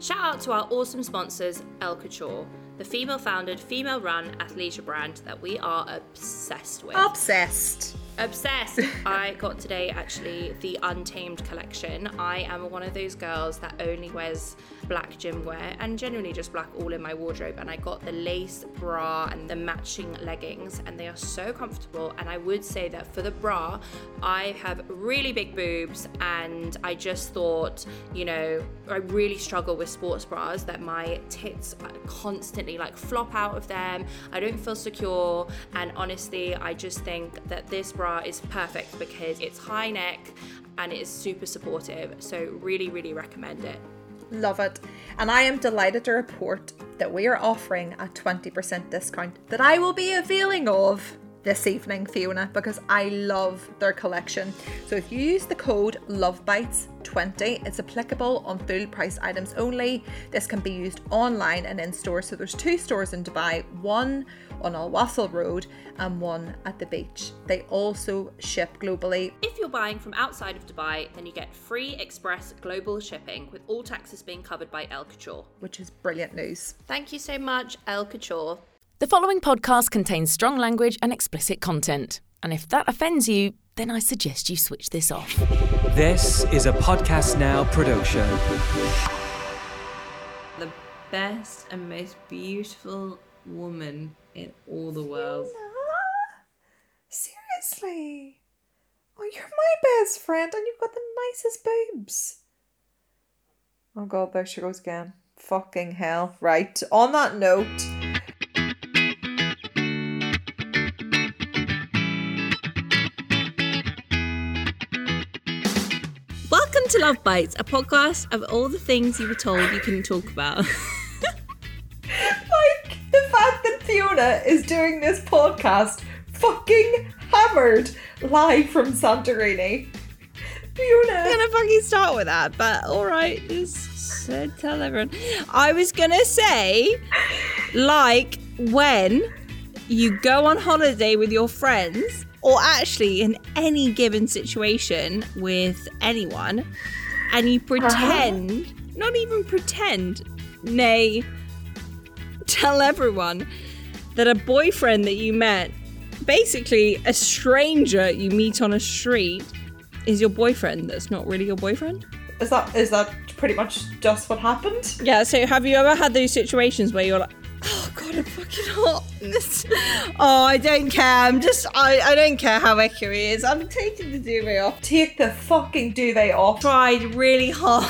Shout out to our awesome sponsors, El Couture, the female founded, female run athleisure brand that we are obsessed with. Obsessed. Obsessed. I got today actually the Untamed collection. I am one of those girls that only wears black gym wear and generally just black all in my wardrobe. And I got the lace bra and the matching leggings, and they are so comfortable. And I would say that for the bra, I have really big boobs, and I just thought, you know, I really struggle with sports bras that my tits constantly like flop out of them. I don't feel secure, and honestly, I just think that this bra is perfect because it's high neck and it is super supportive. So, really, really recommend it. Love it. And I am delighted to report that we are offering a 20% discount that I will be availing of this evening, Fiona, because I love their collection. So if you use the code LOVEBITES20, it's applicable on full price items only. This can be used online and in store. So there's two stores in Dubai, one on Al Wasl Road and one at the beach. They also ship globally. If you're buying from outside of Dubai, then you get free express global shipping with all taxes being covered by El Couture. Which is brilliant news. Thank you so much, El Couture. The following podcast contains strong language and explicit content. And if that offends you, then I suggest you switch this off. This is a Podcast Now production. The best and most beautiful woman in all the world. Seriously? Oh, you're my best friend and you've got the nicest boobs. Oh god, there she goes again. Fucking hell. Right, on that note. To Love Bites, a podcast of all the things you were told you couldn't talk about. like the fact that Fiona is doing this podcast fucking hammered live from Santorini. Fiona. I'm gonna fucking start with that, but alright, just uh, tell everyone. I was gonna say, like, when you go on holiday with your friends, or actually in any given situation with anyone, and you uh-huh. pretend, not even pretend, nay, tell everyone that a boyfriend that you met, basically a stranger you meet on a street, is your boyfriend that's not really your boyfriend? Is that is that pretty much just what happened? Yeah, so have you ever had those situations where you're like, oh god, I'm fucking hot. Oh, I don't care. I'm just, I, I don't care how echoey it is. I'm taking the duvet off. Take the fucking duvet off. Tried really hard.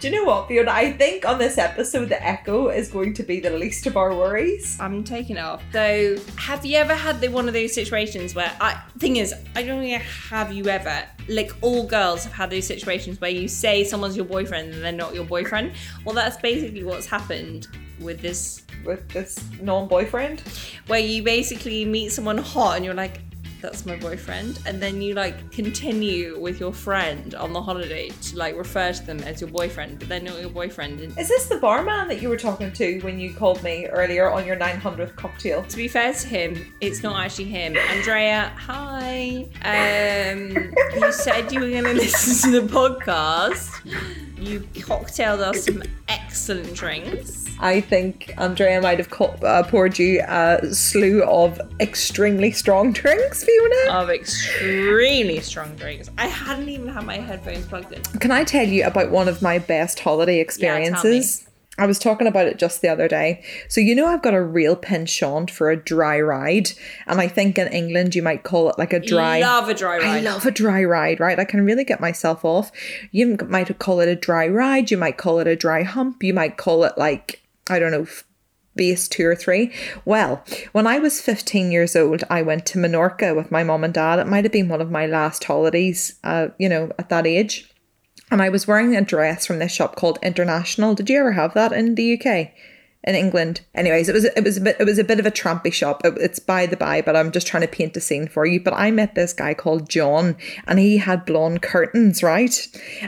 Do you know what, Fiona? I think on this episode the echo is going to be the least of our worries. I'm taking it off. So, have you ever had the, one of those situations where I thing is, I don't know have you ever like all girls have had those situations where you say someone's your boyfriend and they're not your boyfriend. Well, that's basically what's happened with this With this non-boyfriend. where you basically meet someone hot and you're like that's my boyfriend and then you like continue with your friend on the holiday to like refer to them as your boyfriend but they're not your boyfriend. Is this the barman that you were talking to when you called me earlier on your 900th cocktail? to be fair to him it's not actually him. Andrea hi. Um you said you were going to listen to the podcast. You cocktailed us some excellent drinks I think Andrea might have co- uh, poured you a slew of extremely strong drinks, Fiona. of extremely strong drinks i hadn't even had my headphones plugged in Can I tell you about one of my best holiday experiences? I was talking about it just the other day. So, you know, I've got a real penchant for a dry ride. And I think in England, you might call it like a dry. Ride. I love a dry ride. I love a dry ride, right? I can really get myself off. You might call it a dry ride. You might call it a dry hump. You might call it like, I don't know, base two or three. Well, when I was 15 years old, I went to Menorca with my mom and dad. It might have been one of my last holidays, uh, you know, at that age. And I was wearing a dress from this shop called International. Did you ever have that in the UK? In England. Anyways, it was it was a bit it was a bit of a trampy shop. It- it's by the by, but I'm just trying to paint a scene for you. But I met this guy called John, and he had blonde curtains, right?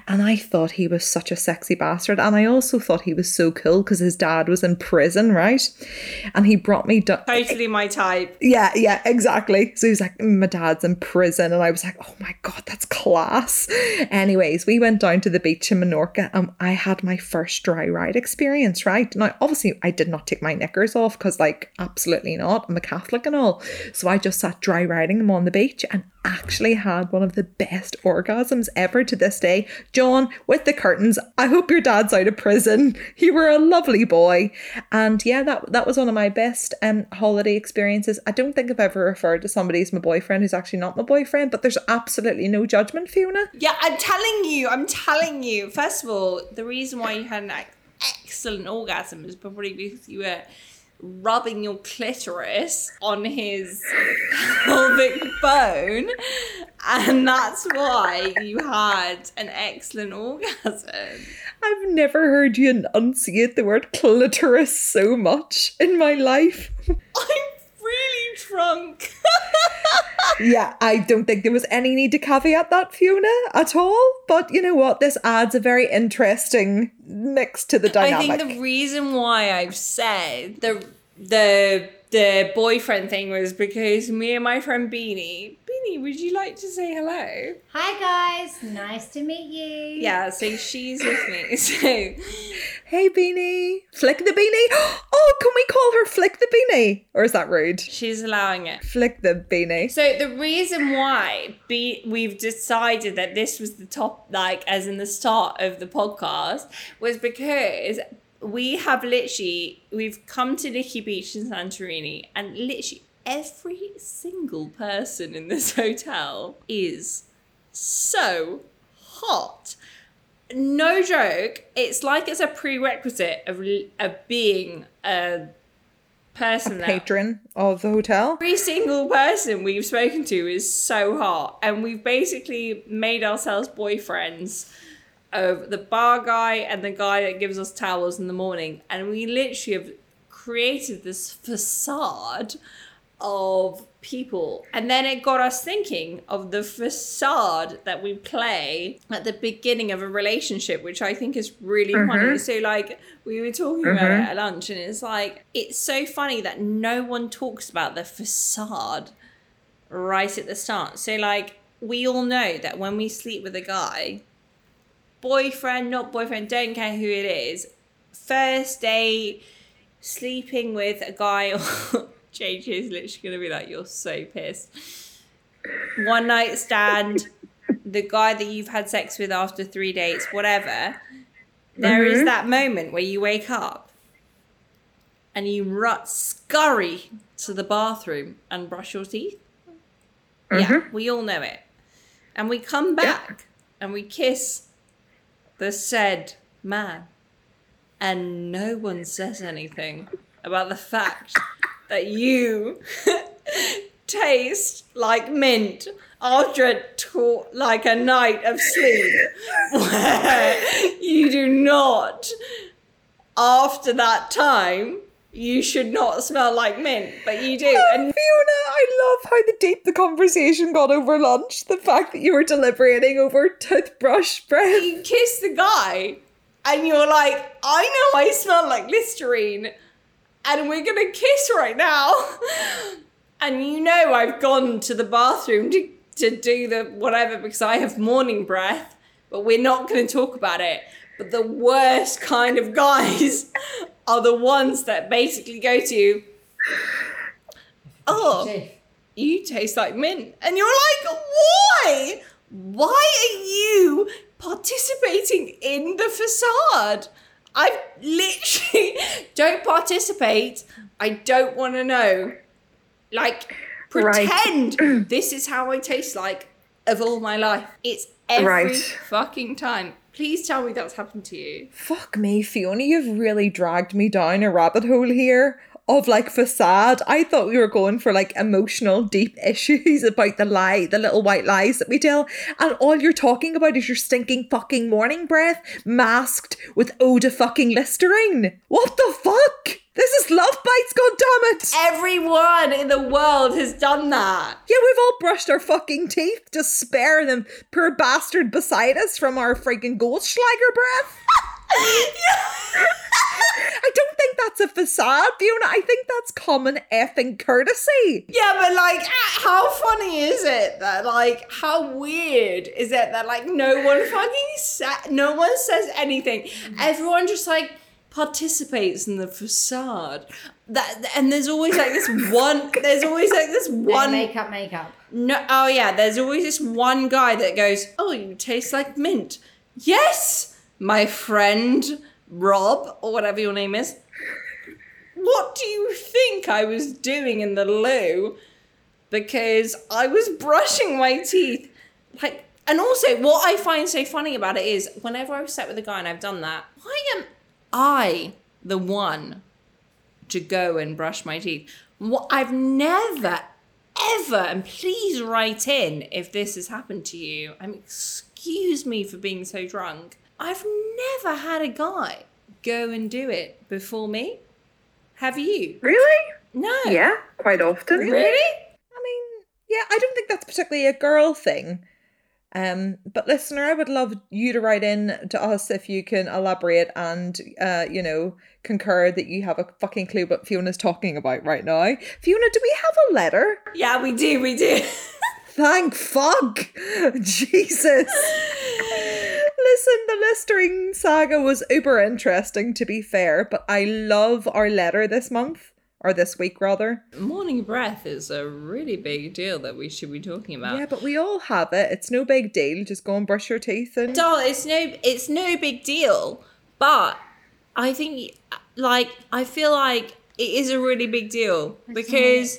And I thought he was such a sexy bastard, and I also thought he was so cool because his dad was in prison, right? And he brought me. Do- Totally my type. yeah, yeah, exactly. So he was like, "Mm, my dad's in prison. And I was like, oh my God, that's class. Anyways, we went down to the beach in Menorca and I had my first dry ride experience, right? Now, obviously, I did not take my knickers off because, like, absolutely not. I'm a Catholic and all. So I just sat dry riding them on the beach and actually had one of the best orgasms ever to this day. John, with the curtains, I hope your dad's out of prison. You were a lovely boy. And yeah, that that was one of my best um holiday experiences. I don't think I've ever referred to somebody as my boyfriend who's actually not my boyfriend, but there's absolutely no judgment, Fiona. Yeah, I'm telling you, I'm telling you. First of all, the reason why you had an ex- excellent orgasm is probably because you were rubbing your clitoris on his pelvic bone, and that's why you had an excellent orgasm. I've never heard you enunciate the word clitoris so much in my life. I'm drunk. yeah, I don't think there was any need to caveat that, Fiona, at all. But you know what? This adds a very interesting mix to the dynamic. I think the reason why I've said the the the boyfriend thing was because me and my friend Beanie. Beanie, would you like to say hello? Hi guys, nice to meet you. Yeah, so she's with me. So Hey, Beanie. Flick the Beanie. Oh, can we call her Flick the Beanie? Or is that rude? she's allowing it. Flick the Beanie. So the reason why be, we've decided that this was the top, like as in the start of the podcast, was because we have literally we've come to Nikki Beach in Santorini, and literally every single person in this hotel is so hot. No joke. It's like it's a prerequisite of of being a person that Patron of the hotel. every single person we've spoken to is so hot and we've basically made ourselves boyfriends of the bar guy and the guy that gives us towels in the morning. And we literally have created this facade of people. And then it got us thinking of the facade that we play at the beginning of a relationship which i think is really funny. Mm-hmm. So like we were talking about it mm-hmm. at lunch and it's like it's so funny that no one talks about the facade right at the start. So like we all know that when we sleep with a guy boyfriend not boyfriend don't care who it is first date sleeping with a guy JJ is literally gonna be like, You're so pissed. One night stand, the guy that you've had sex with after three dates, whatever. There is mm-hmm. that moment where you wake up and you rut scurry to the bathroom and brush your teeth. Yeah, mm-hmm. we all know it. And we come back and we kiss the said man. And no one says anything about the fact that you taste like mint after a to- like a night of sleep where you do not after that time you should not smell like mint but you do oh, and Fiona, I love how the deep the conversation got over lunch. The fact that you were deliberating over toothbrush breath. you kiss the guy and you're like i know i smell like listerine and we're gonna kiss right now and you know i've gone to the bathroom to, to do the whatever because i have morning breath but we're not gonna talk about it but the worst kind of guys are the ones that basically go to oh you taste like mint. And you're like, why? Why are you participating in the facade? I literally don't participate. I don't want to know. Like, Right. pretend this is how I taste like of all my life. It's every Right. fucking time. Please tell me that's happened to you. Fuck me, Fiona, you've really dragged me down a rabbit hole here of like facade. I thought we were going for like emotional, deep issues about the lie, the little white lies that we tell. And all you're talking about is your stinking fucking morning breath masked with Oda fucking Listerine. What the fuck? This is love bites, goddammit! Everyone in the world has done that. Yeah, we've all brushed our fucking teeth to spare them poor bastard beside us from our freaking Goldschlager breath. I don't think that's a facade, Fiona. I think that's common effing courtesy. Yeah, but like, how funny is it that like, how weird is it that like no one fucking sa- no one says anything. Mm. Everyone just like participates in the facade. That and there's always like this one. There's always like this one. makeup, makeup. No, oh yeah, there's always this one guy that goes, "Oh, you taste like mint." Yes, my friend Rob or whatever your name is. What do you think I was doing in the loo? Because I was brushing my teeth. Like and also what I find so funny about it is whenever I've sat with a guy and I've done that, why am I the one to go and brush my teeth? What I've never ever, and please write in if this has happened to you. I mean, excuse me for being so drunk. I've never had a guy go and do it before me. Have you? Really? No. Yeah, quite often. Really? I mean, yeah, I don't think that's particularly a girl thing. Um, but listener, I would love you to write in to us if you can elaborate and uh, you know, concur that you have a fucking clue what Fiona's talking about right now. Fiona, do we have a letter? Yeah, we do, we do. Thank fuck! Jesus! Listen, the Listerine saga was uber interesting to be fair, but I love our letter this month. Or this week rather. Morning breath is a really big deal that we should be talking about. Yeah, but we all have it. It's no big deal. Just go and brush your teeth and doll it's no it's no big deal but i think like i feel like it is a really big deal because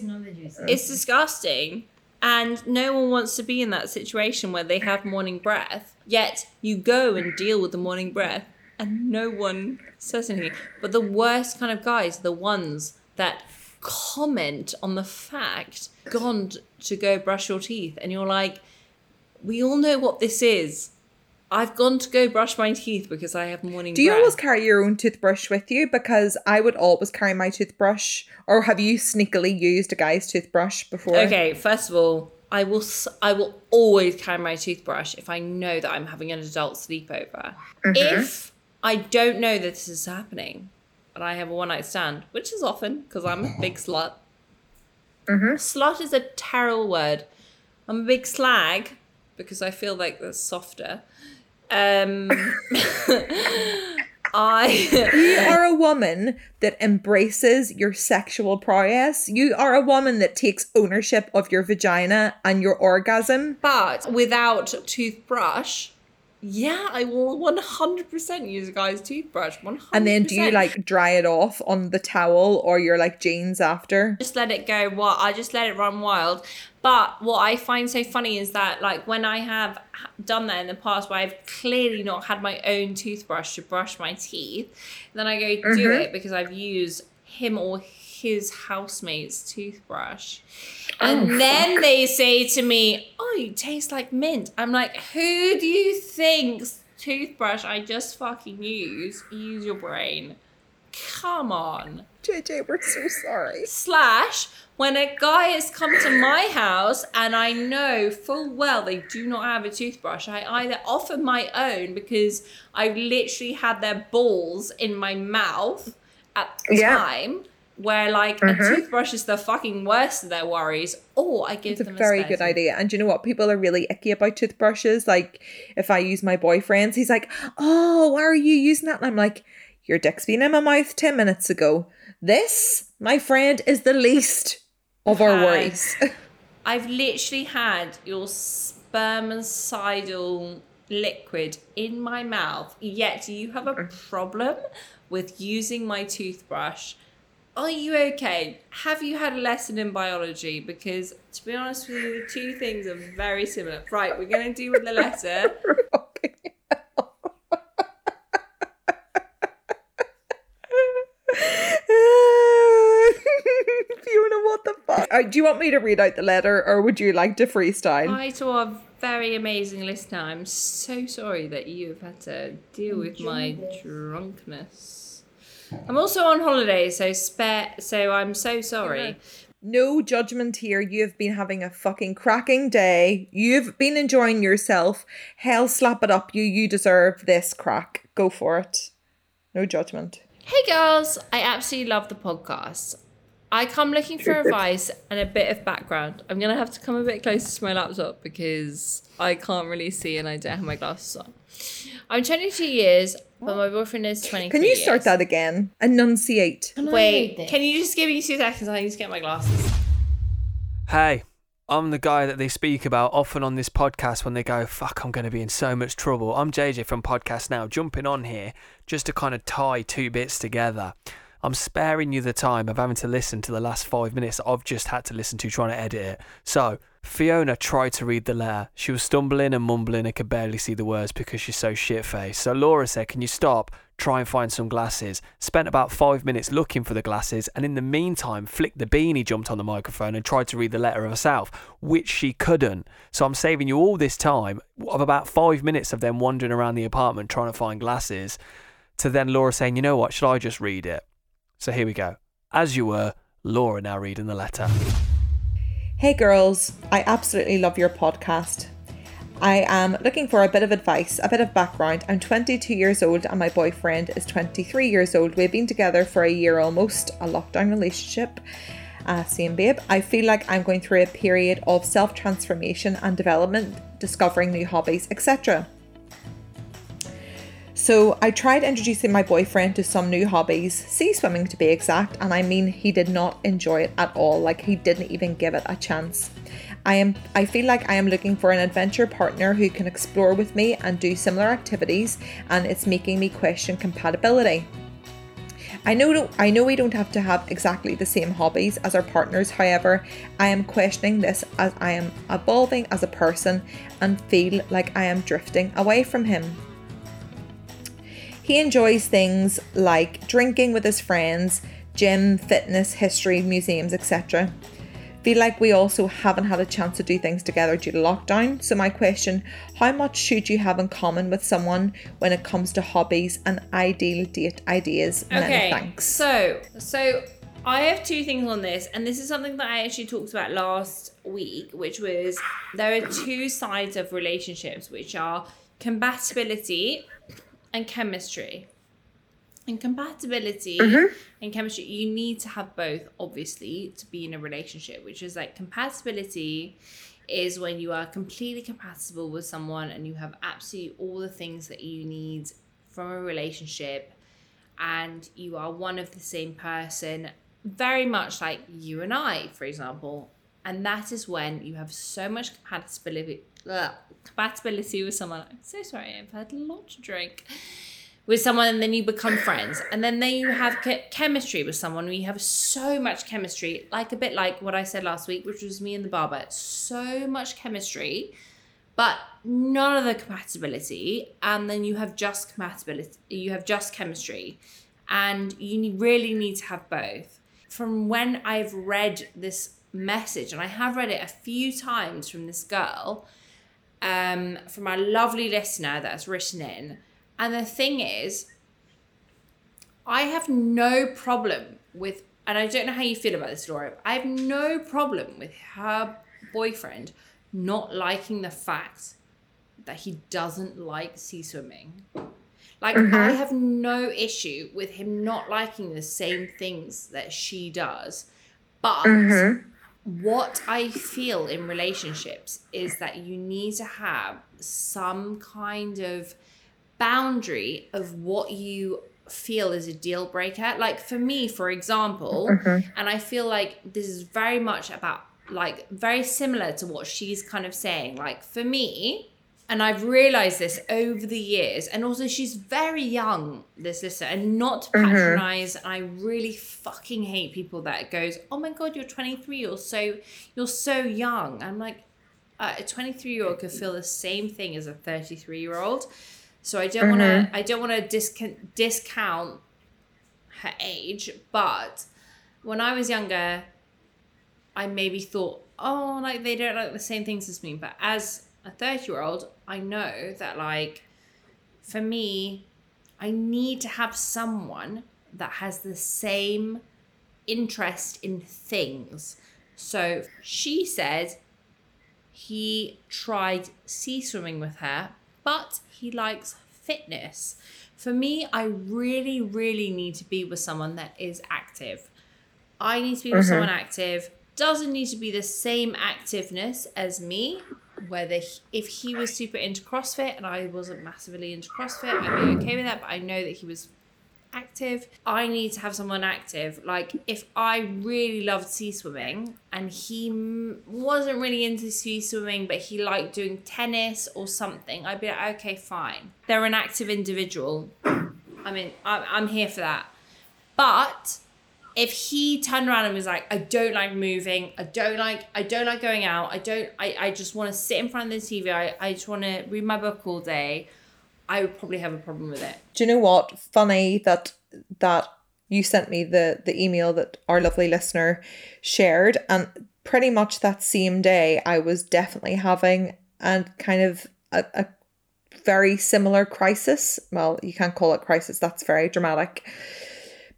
it's disgusting and no one wants to be in that situation where they have morning breath yet you go and deal with the morning breath and no one says anything but the worst kind of guys the ones that comment on the fact gone to go brush your teeth and you're like we all know what this is I've gone to go brush my teeth because I have morning Do you breath. always carry your own toothbrush with you? Because I would always carry my toothbrush. Or have you sneakily used a guy's toothbrush before? Okay, first of all, I will I will always carry my toothbrush if I know that I'm having an adult sleepover. Mm-hmm. If I don't know that this is happening, and I have a one night stand, which is often because I'm a big slut. Slut is a terrible word. I'm a big slag because I feel like that's softer. Um, I You are a woman that embraces your sexual prowess. You are a woman that takes ownership of your vagina and your orgasm. But without toothbrush, yeah, I will 100% use a guy's toothbrush. 100%. And then do you like dry it off on the towel or your like jeans after? just let it go what I just let it run wild. But what I find so funny is that like when I have done that in the past where I've clearly not had my own toothbrush to brush my teeth, then I go do mm-hmm. it because I've used him or his housemate's toothbrush. Oh, and then they say to me, "Oh, you taste like mint." I'm like, "Who do you think's toothbrush I just fucking use? Use your brain." Come on JJ, we're so sorry. slash when a guy has come to my house and I know full well they do not have a toothbrush, I either offer my own because I've literally had their balls in my mouth at the Yeah. time. Where like a mm-hmm. toothbrush is the fucking worst of their worries, or I give It's a very spare good idea. And you know what? People are really icky about toothbrushes. Like, if I use my boyfriend's, he's like, Oh, why are you using that? And I'm like, Your dick's been in my mouth 10 minutes ago. This, my friend, is the least of our worries. I've literally had your spermicidal liquid in my mouth, yet you have a mm. problem with using my toothbrush. Are you okay? Have you had a lesson in biology? Because to be honest with you, the two things are very similar. Right, we're going to do with the letter. Fiona, what the fuck? Uh, do you want me to read out the letter or would you like to freestyle? Hi to our very amazing listener. I'm so sorry that you've had to deal with my drunkenness. I'm also on holiday, so spare. So I'm so sorry. No judgment here. You've been having a fucking cracking day. You've been enjoying yourself. Hell, slap it up. You you deserve this crack. Go for it. No judgment. Hey girls, I absolutely love the podcast. I come looking for advice and a bit of background. I'm gonna have to come a bit closer to my laptop because I can't really see and I don't have my glasses on. I'm 22 years, but my boyfriend is 23. Can you start years. that again? Enunciate. Can Wait, can you just give me two seconds? I need to get my glasses. Hey, I'm the guy that they speak about often on this podcast when they go, fuck, I'm going to be in so much trouble. I'm JJ from Podcast Now, jumping on here just to kind of tie two bits together. I'm sparing you the time of having to listen to the last five minutes I've just had to listen to trying to edit it. So, Fiona tried to read the letter. She was stumbling and mumbling and could barely see the words because she's so shit faced. So, Laura said, Can you stop? Try and find some glasses. Spent about five minutes looking for the glasses, and in the meantime, flicked the Beanie jumped on the microphone and tried to read the letter of herself, which she couldn't. So, I'm saving you all this time of about five minutes of them wandering around the apartment trying to find glasses, to then Laura saying, You know what? Should I just read it? So here we go. As you were, Laura now reading the letter. Hey girls, I absolutely love your podcast. I am looking for a bit of advice, a bit of background. I'm 22 years old and my boyfriend is 23 years old. We've been together for a year almost, a lockdown relationship. Uh, same babe. I feel like I'm going through a period of self transformation and development, discovering new hobbies, etc. So I tried introducing my boyfriend to some new hobbies, sea swimming to be exact, and I mean he did not enjoy it at all. Like he didn't even give it a chance. I am I feel like I am looking for an adventure partner who can explore with me and do similar activities and it's making me question compatibility. I know I know we don't have to have exactly the same hobbies as our partners. However, I am questioning this as I am evolving as a person and feel like I am drifting away from him. He enjoys things like drinking with his friends, gym, fitness, history, museums, etc. Feel like we also haven't had a chance to do things together due to lockdown. So my question, how much should you have in common with someone when it comes to hobbies and ideal date ideas? Okay, thanks. so so I have two things on this, and this is something that I actually talked about last week, which was there are two sides of relationships, which are compatibility and chemistry. And compatibility mm-hmm. and chemistry, you need to have both, obviously, to be in a relationship, which is like compatibility is when you are completely compatible with someone and you have absolutely all the things that you need from a relationship and you are one of the same person, very much like you and I, for example. And that is when you have so much compatibility, compatibility with someone. I'm so sorry, I've had a lot to drink. With someone, and then you become friends, and then then you have che- chemistry with someone. We have so much chemistry, like a bit like what I said last week, which was me and the barber. So much chemistry, but none of the compatibility and then you have just compatibility you have just chemistry and you really need to have both from when i've read this message and i have read it a few times from this girl um, from our lovely listener that's written in and the thing is i have no problem with and i don't know how you feel about this laura i have no problem with her boyfriend not liking the fact that he doesn't like sea swimming. Like I have no issue with him not liking the same things that she does. But what I feel in relationships is that you need to have some kind of boundary of what you feel is a deal breaker. Like for me, for example, mm-hmm. and I feel like this is very much about like very similar to what she's kind of saying. Like for me, and I've realized this over the years, and also she's very young, this listener, and not to patronize. I really fucking hate people that goes, "Oh my god, you're 23, you're so you're so young." I'm like, uh, a 23 year old could feel the same thing as a 33 year old. So I don't want to I don't want to discount discount her age, but when I was younger, I maybe thought, oh, like they don't like the same things as me. But as a 30 year old, I know that, like, for me, I need to have someone that has the same interest in things. So she said he tried sea swimming with her, but he likes fitness. For me, I really, really need to be with someone that is active. I need to be with mm-hmm. someone active. Doesn't need to be the same activeness as me. Whether he- if he was super into CrossFit and I wasn't massively into CrossFit, I'd be okay with that. But I know that he was active. I need to have someone active. Like if I really loved sea swimming and he wasn't really into sea swimming, but he liked doing tennis or something, I'd be like, okay, fine. They're an active individual. I mean, I'm, I'm here for that. But if he turned around and was like, I don't like moving, I don't like, I don't like going out, I don't, I, I just want to sit in front of the TV, I, I just want to read my book all day, I would probably have a problem with it. Do you know what? Funny that that you sent me the the email that our lovely listener shared, and pretty much that same day, I was definitely having and kind of a, a very similar crisis. Well, you can't call it crisis. That's very dramatic.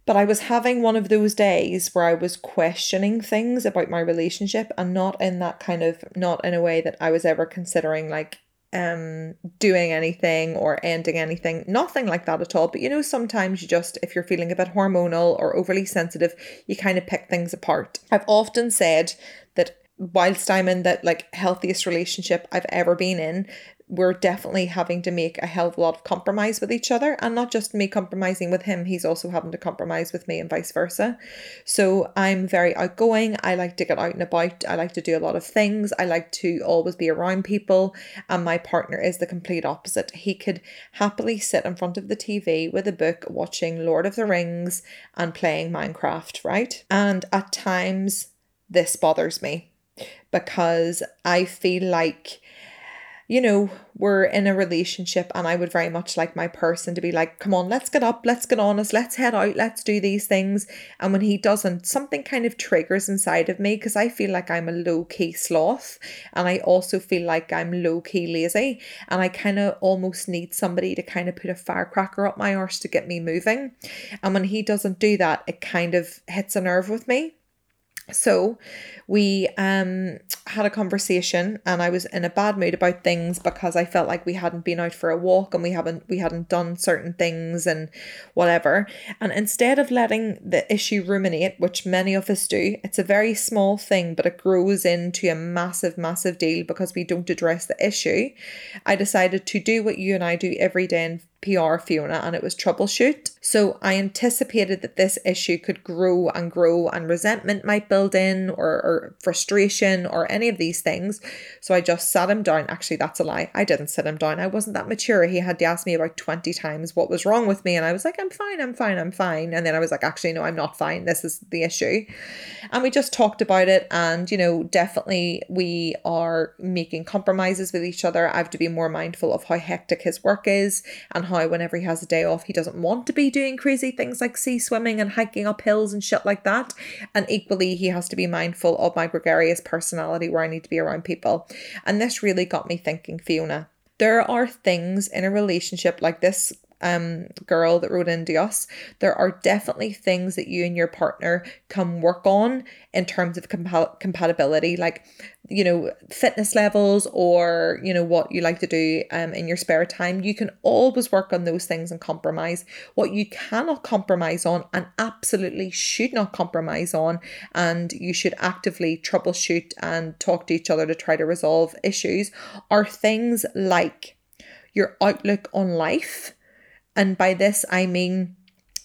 But I was having one of those days where I was questioning things about my relationship and not in that kind of not in a way that I was ever considering like um doing anything or ending anything nothing like that at all. But you know sometimes you just if you're feeling a bit hormonal or overly sensitive you kind of pick things apart. I've often said that whilst i'm in that like healthiest relationship i've ever been in we're definitely having to make a hell of a lot of compromise with each other and not just me compromising with him he's also having to compromise with me and vice versa. So i'm very outgoing i like to get out and about i like to do a lot of things i like to always be around people and my partner is the complete opposite. He could happily sit in front of the tv with a book watching lord of the rings and playing minecraft right? And at times this bothers me because i feel like you know, we're in a relationship and I would very much like my person to be like, come on, let's get up, let's get honest, let's head out, let's do these things. And when he doesn't, something kind of triggers inside of me because I feel like I'm a low key sloth and I also feel like I'm low key lazy and I kind of almost need somebody to kind of put a firecracker up my arse to get me moving. And when he doesn't do that, it kind of hits a nerve with me. So we um had a conversation and I was in a bad mood about things because I felt like we hadn't been out for a walk and we haven't we hadn't done certain things and whatever. And instead of letting the issue ruminate, which many of us do, it's a very small thing, but it grows into a massive, massive deal because we don't address the issue. I decided to do what you and I do every day in PR Fiona and it was troubleshoot. So I anticipated that this issue could grow and grow and resentment might build in or, or frustration or any of these things. So I just sat him down. Actually, that's a lie. I didn't sit him down. I wasn't that mature. He had to ask me about 20 times what was wrong with me. And I was like, I'm fine, I'm fine, I'm fine. And then I was like, actually, no, I'm not fine. This is the issue. And we just talked about it. And, you know, definitely we are making compromises with each other. I have to be more mindful of how hectic his work is and how whenever he has a day off, he doesn't want to be doing crazy things like sea swimming and hiking up hills and shit like that. And equally, he has to be mindful of my gregarious personality where I need to be around people. And this really got me thinking, Fiona. There are things in a relationship like this um girl that wrote into us there are definitely things that you and your partner can work on in terms of compa- compatibility like you know fitness levels or you know what you like to do um in your spare time. You can always work on those things and compromise. What you cannot compromise on and absolutely should not compromise on and you should actively troubleshoot and talk to each other to try to resolve issues are things like your outlook on life and by this, I mean,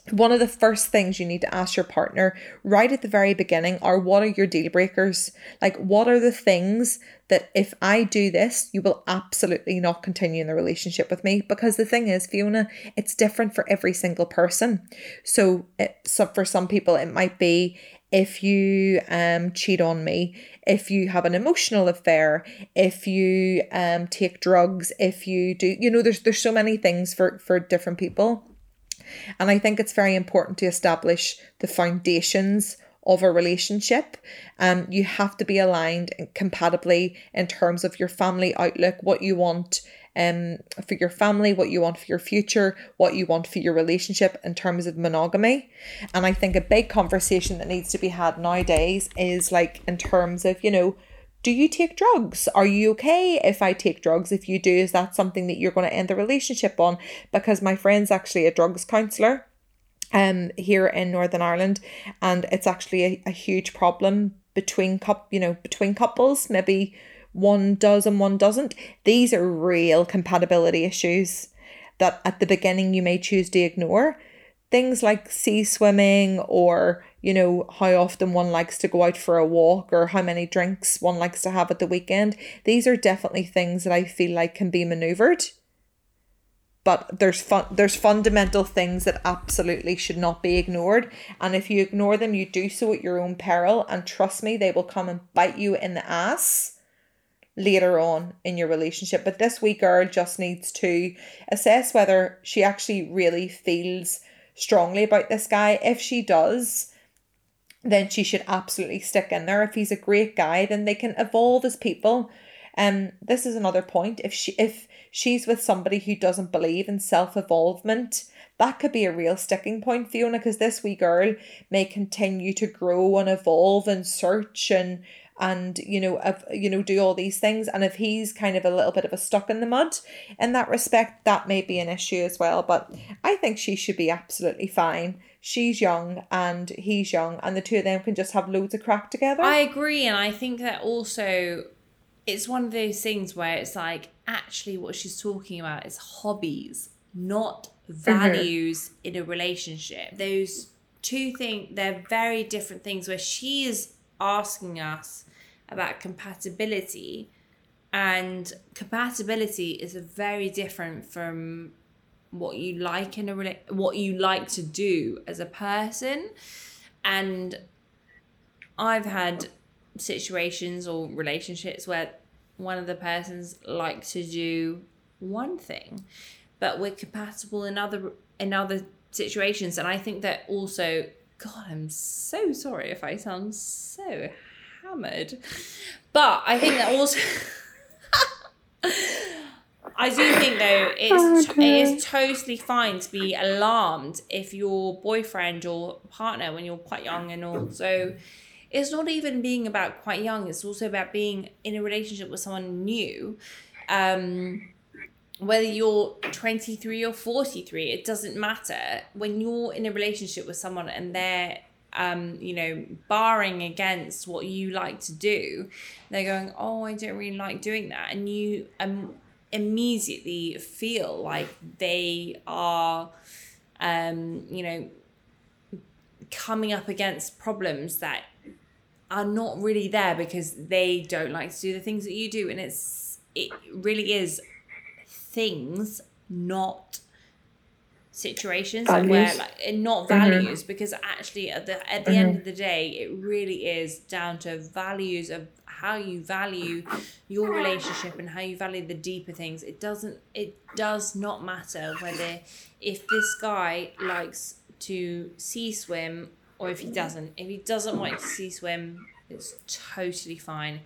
one of the first things you need to ask your partner right at the very beginning are what are your deal breakers? Like, what are the things that if I do this, you will absolutely not continue in the relationship with me? Because the thing is, Fiona, it's different for every single person. So, it, so for some people, it might be if you um cheat on me if you have an emotional affair if you um take drugs if you do you know there's there's so many things for for different people. And i think it's very important to establish the foundations of a relationship. Um you have to be aligned and compatibly in terms of your family outlook what you want um for your family, what you want for your future, what you want for your relationship in terms of monogamy. And I think a big conversation that needs to be had nowadays is like in terms of, you know, do you take drugs? Are you okay if I take drugs? If you do, is that something that you're going to end the relationship on? Because my friend's actually a drugs counselor um here in Northern Ireland and it's actually a, a huge problem between cup you know between couples maybe one does and one doesn't. These are real compatibility issues that at the beginning you may choose to ignore. Things like sea swimming or you know how often one likes to go out for a walk or how many drinks one likes to have at the weekend. These are definitely things that i feel like can be maneuvered. But there's fun there's fundamental things that absolutely should not be ignored. And if you ignore them you do so at your own peril. And trust me they will come and bite you in the ass later on in your relationship but this wee girl just needs to assess whether she actually really feels strongly about this guy. If she does then she should absolutely stick in there. If he's a great guy then they can evolve as people. Um this is another point. If she if she's with somebody who doesn't believe in self-evolvement that could be a real sticking point fiona because this wee girl may continue to grow and evolve and search and and you know of you know do all these things. And if he's kind of a little bit of a stuck in the mud in that respect that may be an issue as well. But i think she should be absolutely fine. She's young and he's young and the two of them can just have loads of crack together. I agree, and I think that also it's one of those things where it's like actually what she's talking about is hobbies, not mm-hmm. values in a relationship. Those two things they're very different things where she is asking us about compatibility and compatibility is very different from what you like in a rela- what you like to do as a person and I've had situations or relationships where one of the persons like to do one thing, but we're compatible in other in other situations. And I think that also, God, I'm so sorry if I sound so hammered, but I think that also. I do think though it's it is totally fine to be alarmed if your boyfriend or partner when you're quite young and also it's not even being about quite young it's also about being in a relationship with someone new. Um whether you're 23 or 43 it doesn't matter. When you're in a relationship with someone and they're um you know barring against what you like to do they're going oh i don't really like doing that. And you um immediately feel like they are um you know coming up against problems that are not really there because they don't like to do the things that you do. And it's it really is things not situations and where like and not mm-hmm. values because actually at the at the end mm-hmm. of the day it really is down to values of how you value your relationship and how you value the deeper things. It doesn't it does not matter whether if this guy likes to sea swim or if he mm-hmm. doesn't. If he doesn't like to sea swim it's totally fine.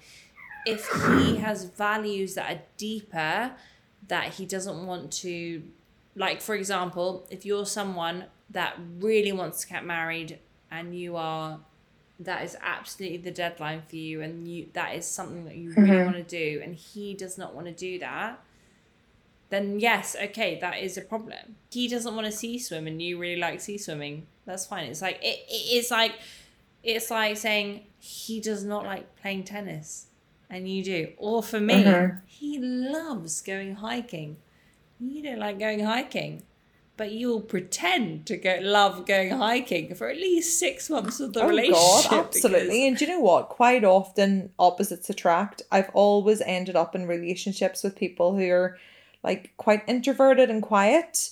If he has values that are deeper that he doesn't want to like for example if you're someone that really wants to get married and you are that is absolutely the deadline for you and you that is something that you really mm-hmm. want to do and he does not want to do that then yes okay that is a problem. He doesn't want to sea swim and you really like sea swimming. That's fine. It's like it, it is like it's like saying he does not like playing tennis and you do. Or for me mm-hmm. he loves going hiking you don't like going hiking but you'll pretend to go love going hiking for at least six months of the Oh relationship God, absolutely. And do you know what? Quite often opposites attract. I've always ended up in relationships with people who are like quite introverted and quiet.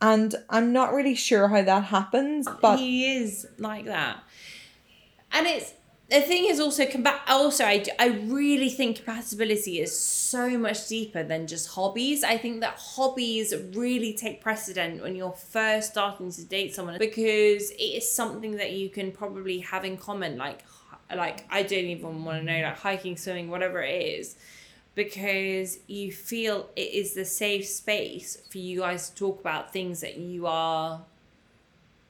And I'm not really sure how that happens, but he is like that and it's the thing is also combat also I, I really think compatibility is so much deeper than just hobbies. I think that hobbies really take precedent when you're first starting to date someone because it is something that you can probably have in common. Like like i don't even want to know like hiking swimming whatever it is because you feel it is the safe space for you guys to talk about things that you are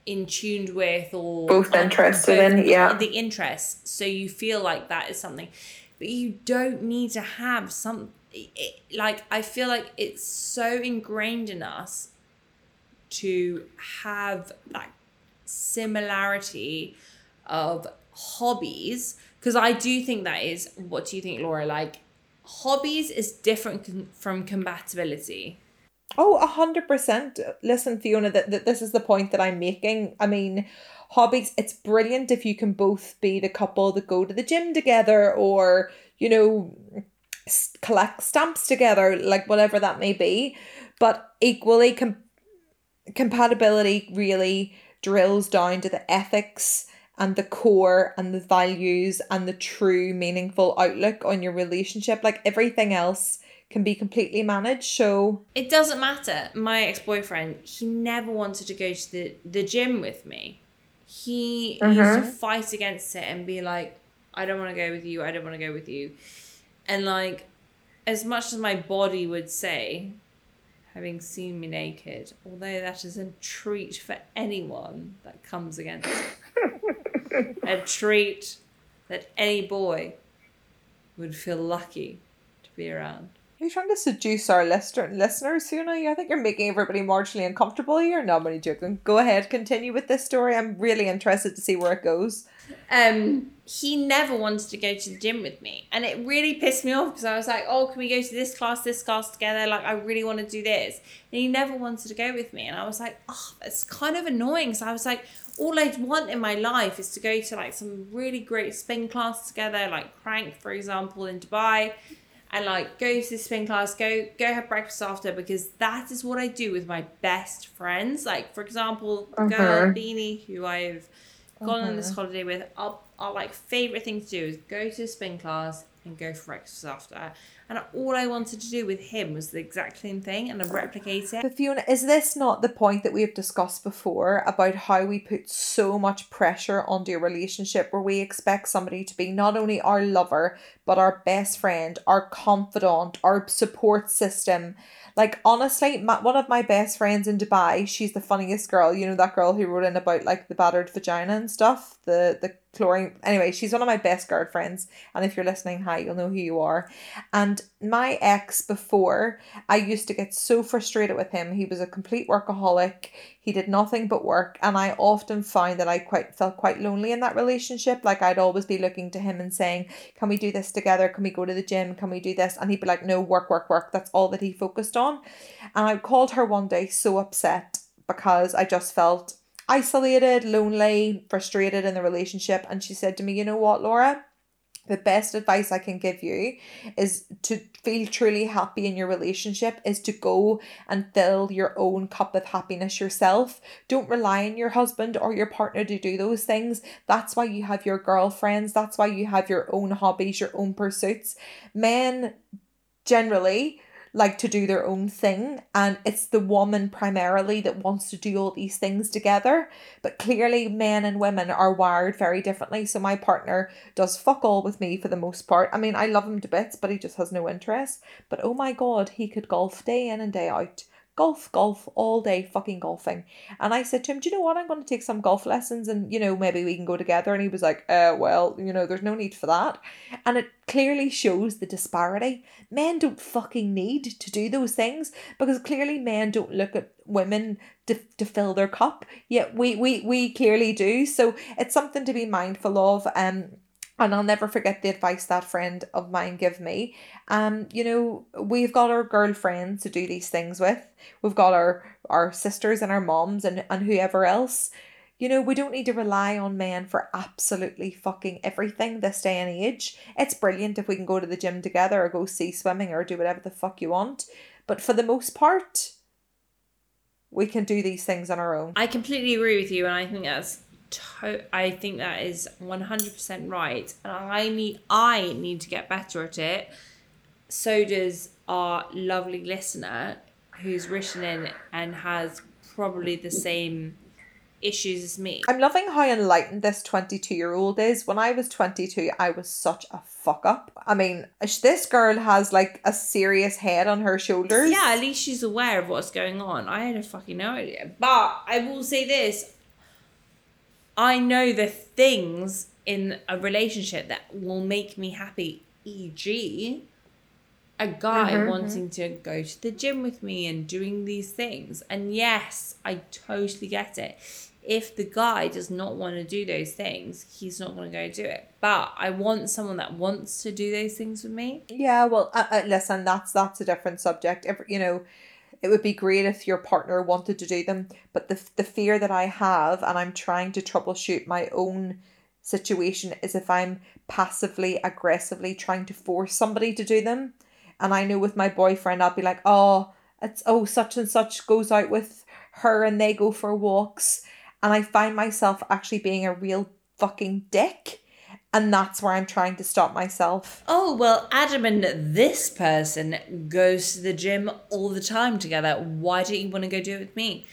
in tuned with or Both um, interested in, yeah. the interests. So you feel like that is something. But you don't need to have some it, like i feel like it's so ingrained in us to have that similarity of hobbies because i do think that is what do you think laura? Like hobbies is different from compatibility Oh, a hundred percent. Listen, Fiona, that, that this is the point that I'm making. I mean, hobbies, it's brilliant if you can both be the couple that go to the gym together or, you know, collect stamps together, like whatever that may be. But equally, com- compatibility really drills down to the ethics and the core and the values and the true meaningful outlook on your relationship. Like everything else can be completely managed. So it doesn't matter. My ex-boyfriend he never wanted to go to the, the gym with me. He used to mm-hmm. fight against it and be like i don't want to go with you i don't want to go with you. And like as much as my body would say having seen me naked although that is a treat for anyone that comes against it a treat that any boy would feel lucky to be around Are you trying to seduce our listener listeners, Fiona? I think you're making everybody marginally uncomfortable here. No, I'm only joking. Go ahead, continue with this story. I'm really interested to see where it goes. um he never wanted to go to the gym with me and it really pissed me off because i was like oh can we go to this class this class together like i really want to do this and he never wanted to go with me and i was like oh that's kind of annoying so i was like all i want in my life is to go to like some really great spin class together like crank for example in dubai and like go to the spin class, go go have breakfast after because that is what I do with my best friends. Like for example, girl uh-huh. Beanie, who I've gone on this uh-huh. holiday with, our, our like favorite thing to do is go to spin class and go for breakfast after. And all I wanted to do with him was the exact same thing and I replicate it. But Fiona, is this not the point that we have discussed before about how we put so much pressure onto a relationship where we expect somebody to be not only our lover, but our best friend, our confidant, our support system? Like, honestly, my, one of my best friends in Dubai, she's the funniest girl. You know, that girl who wrote in about like the battered vagina and stuff, the, the Anyway, she's one of my best girlfriends. And if you're listening, hi, you'll know who you are. And my ex before, I used to get so frustrated with him. He was a complete workaholic. He did nothing but work. And I often found that I quite felt quite lonely in that relationship. Like I'd always be looking to him and saying, Can we do this together? Can we go to the gym? Can we do this? And he'd be like, No, work, work, work. That's all that he focused on. And I called her one day so upset because I just felt isolated, lonely, frustrated in the relationship. And she said to me, You know what, Laura? The best advice I can give you is to feel truly happy in your relationship is to go and fill your own cup of happiness yourself. Don't rely on your husband or your partner to do those things. That's why you have your girlfriends. That's why you have your own hobbies, your own pursuits. Men generally like to do their own thing and it's the woman primarily that wants to do all these things together. But clearly men and women are wired very differently so my partner does fuck all with me for the most part. I mean i love him to bits but he just has no interest. But oh my god he could golf day in and day out golf, golf, all day fucking golfing. And I said to him, Do you know what? I'm going to take some golf lessons and, you know, maybe we can go together. And he was like, uh, Well, you know, there's no need for that. And it clearly shows the disparity. Men don't fucking need to do those things because clearly men don't look at women to, to fill their cup. Yet we, we, we clearly do. So it's something to be mindful of. Um, and I'll never forget the advice that friend of mine gave me. Um, you know, we've got our girlfriends to do these things with. We've got our our sisters and our moms and, and whoever else. You know, we don't need to rely on men for absolutely fucking everything this day and age. It's brilliant if we can go to the gym together or go see swimming or do whatever the fuck you want. But for the most part, we can do these things on our own. I completely agree with you, and I think that's to- I think that is one hundred percent right, and I need I need to get better at it. So does our lovely listener, who's written in and has probably the same issues as me. I'm loving how enlightened this 22 year old is. When I was 22, I was such a fuck up. I mean, this girl has like a serious head on her shoulders. Yeah, at least she's aware of what's going on. I had a fucking no idea. But I will say this I know the things in a relationship that will make me happy, e.g., a guy wanting to go to the gym with me and doing these things. And yes, I totally get it. If the guy does not want to do those things, he's not going to go do it. But I want someone that wants to do those things with me. Yeah, well, uh, uh, listen, that's that's a different subject. If, you know, it would be great if your partner wanted to do them, but the the fear that I have, and I'm trying to troubleshoot my own situation, is if I'm passively aggressively trying to force somebody to do them, and I know with my boyfriend, I'll be like, oh, it's oh such and such goes out with her, and they go for walks, and I find myself actually being a real fucking dick. And that's where I'm trying to stop myself. Oh, well, Adam and this person goes to the gym all the time together. Why don't you want to go do it with me?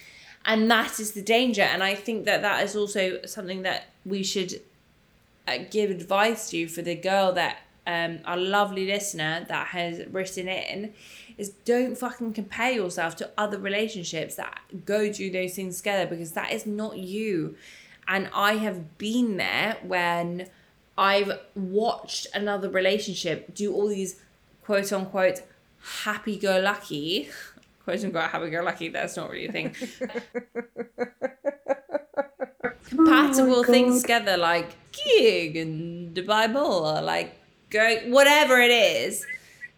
And that is the danger. And I think that that is also something that we should uh, give advice to for the girl that um, our lovely listener that has written in is don't fucking compare yourself to other relationships that go do those things together because that is not you. And I have been there when I've watched another relationship do all these quote unquote happy go lucky, quote unquote happy go lucky, that's not really a thing. Compatible oh things together like gig and the Bible or like going whatever it is.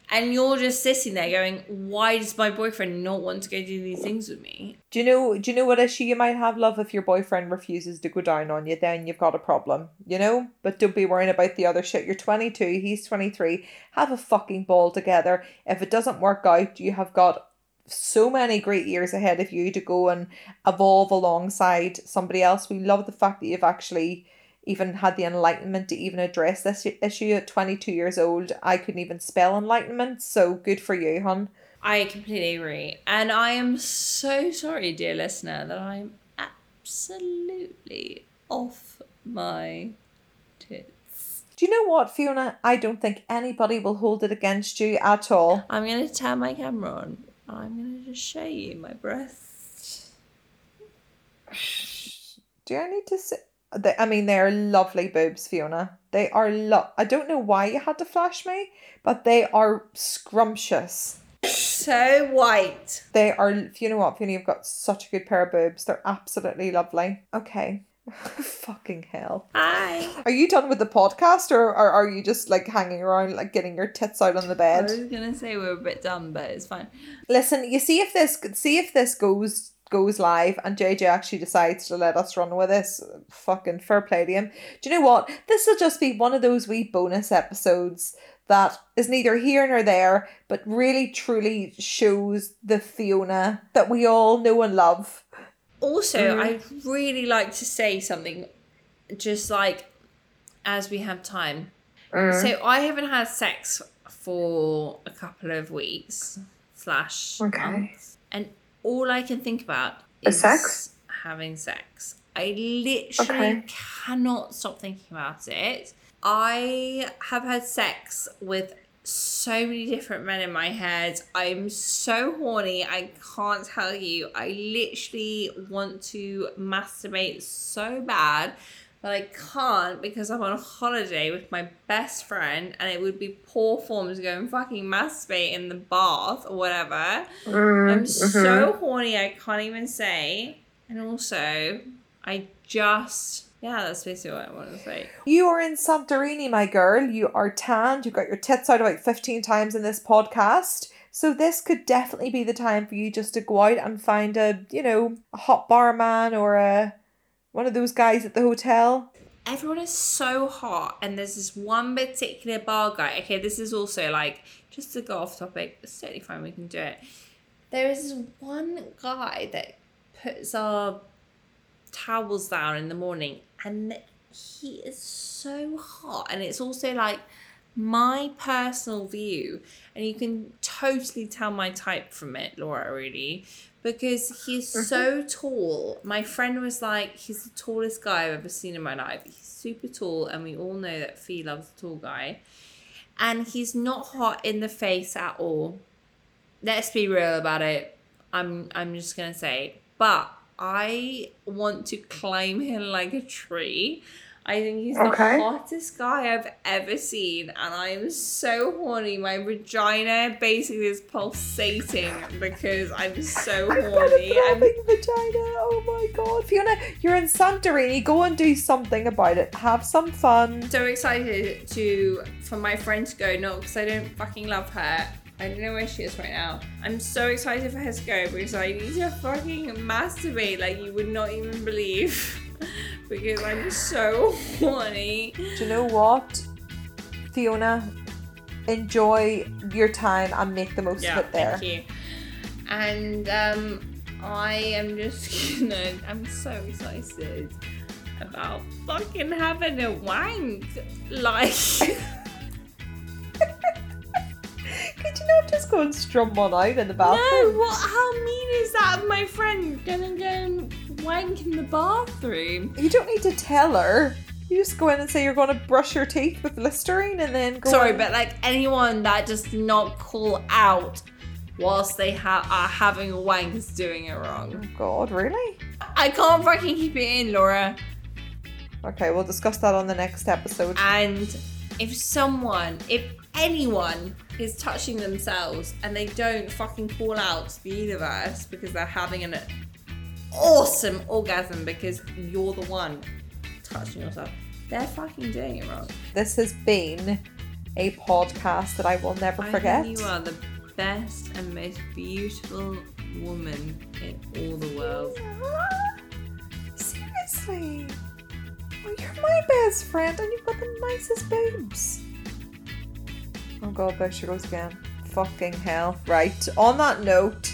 And you're just sitting there going, Why does my boyfriend not want to go do these things with me? Do you know do you know what issue you might have, love, if your boyfriend refuses to go down on you, then you've got a problem, you know? But don't be worrying about the other shit. You're twenty two, he's twenty three. Have a fucking ball together. If it doesn't work out, you have got so many great years ahead of you to go and evolve alongside somebody else. We love the fact that you've actually even had the enlightenment to even address this issue at 22 years old. I couldn't even spell enlightenment, so good for you, hon. I completely agree. And I am so sorry, dear listener, that I'm absolutely off my tits. Do you know what, Fiona? I don't think anybody will hold it against you at all. I'm going to turn my camera on. I'm going to just show you my breasts. Do I need to say? They, I mean, they are lovely boobs, Fiona. They are lo- I don't know why you had to flash me, but they are scrumptious. So white. They are. You know what, Fiona? You've got such a good pair of boobs. They're absolutely lovely. Okay. Fucking hell. Hi. Are you done with the podcast, or, or are you just like hanging around, like getting your tits out on the bed? I was to say we're a bit done, but it's fine. Listen, you see if this see if this goes goes live and JJ actually decides to let us run with this. Fucking fair play to him. Do you know what? This will just be one of those wee bonus episodes that is neither here nor there, but really truly shows the Fiona that we all know and love. Also, mm. I'd really like to say something just like as we have time. Mm. So I haven't had sex for a couple of weeks slash Okay. months. And all I can think about Is sex? having sex. I literally Okay. cannot stop thinking about it. I have had sex with so many different men in my head. I'm so horny. I can't tell you. I literally want to masturbate so bad, but I can't because I'm on a holiday with my best friend and it would be poor form to go and fucking masturbate in the bath or whatever. Mm, I'm so mm-hmm. horny, I can't even say. And also, I just. Yeah, that's basically what I want to say. You are in Santorini, my girl. You are tanned. You've got your tits out about 15 times in this podcast. So this could definitely be the time for you just to go out and find a, you know, a hot barman or a one of those guys at the hotel. everyone is so hot and there's this one particular bar guy okay this is also like just to go off topic it's totally fine we can do it there is this one guy that puts our towels down in the morning and he is so hot and it's also like my personal view, and you can totally tell my type from it, Laura, really, because he's mm-hmm. so tall. My friend was like, he's the tallest guy I've ever seen in my life. He's super tall, and we all know that Fee loves a tall guy. And he's not hot in the face at all. Let's be real about it. I'm I'm just gonna say, but I want to climb him like a tree. I think he's Okay. the hottest guy I've ever seen, and I am so horny. My vagina basically is pulsating because I'm so I've got a horny. I'm vagina. Oh my god. Fiona, you're in Santorini. Go and do something about it. Have some fun. so excited to for my friend to go, not because I don't fucking love her. I don't know where she is right now. I'm so excited for her to go because I need to fucking masturbate like you would not even believe. because I'm so horny. Do you know what? Fiona, enjoy your time and make the most Yeah, of it there. thank you. And um, I am just gonna. I'm so excited about fucking having a wank. Like. Could you not just go and strum one out in the bathroom? No, what? How mean is that my friend gonna go and wank in the bathroom? You don't need to tell her. You just go in and say you're going to brush your teeth with Listerine and then go Sorry, in- but like anyone that does not call out whilst they ha- are having a wank is doing it wrong. Oh God, really? I can't fucking keep it in, Laura. Okay, we'll discuss that on the next episode. And if someone, if anyone is touching themselves and they don't fucking call out to the universe because they're having an awesome orgasm because you're the one touching yourself, they're fucking doing it wrong. This has been a podcast that I will never I forget. you are the best and most beautiful woman in all the world. Seriously? Oh, you're my best friend and you've got the nicest boobs. Oh god, there she goes again. Fucking hell. Right, on that note,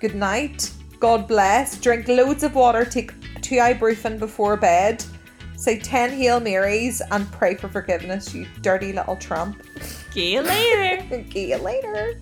good night. God bless. Drink loads of water. Take two ibuprofen before bed. Say 10 Hail Marys and pray for forgiveness, you dirty little trump. See you later. See you later.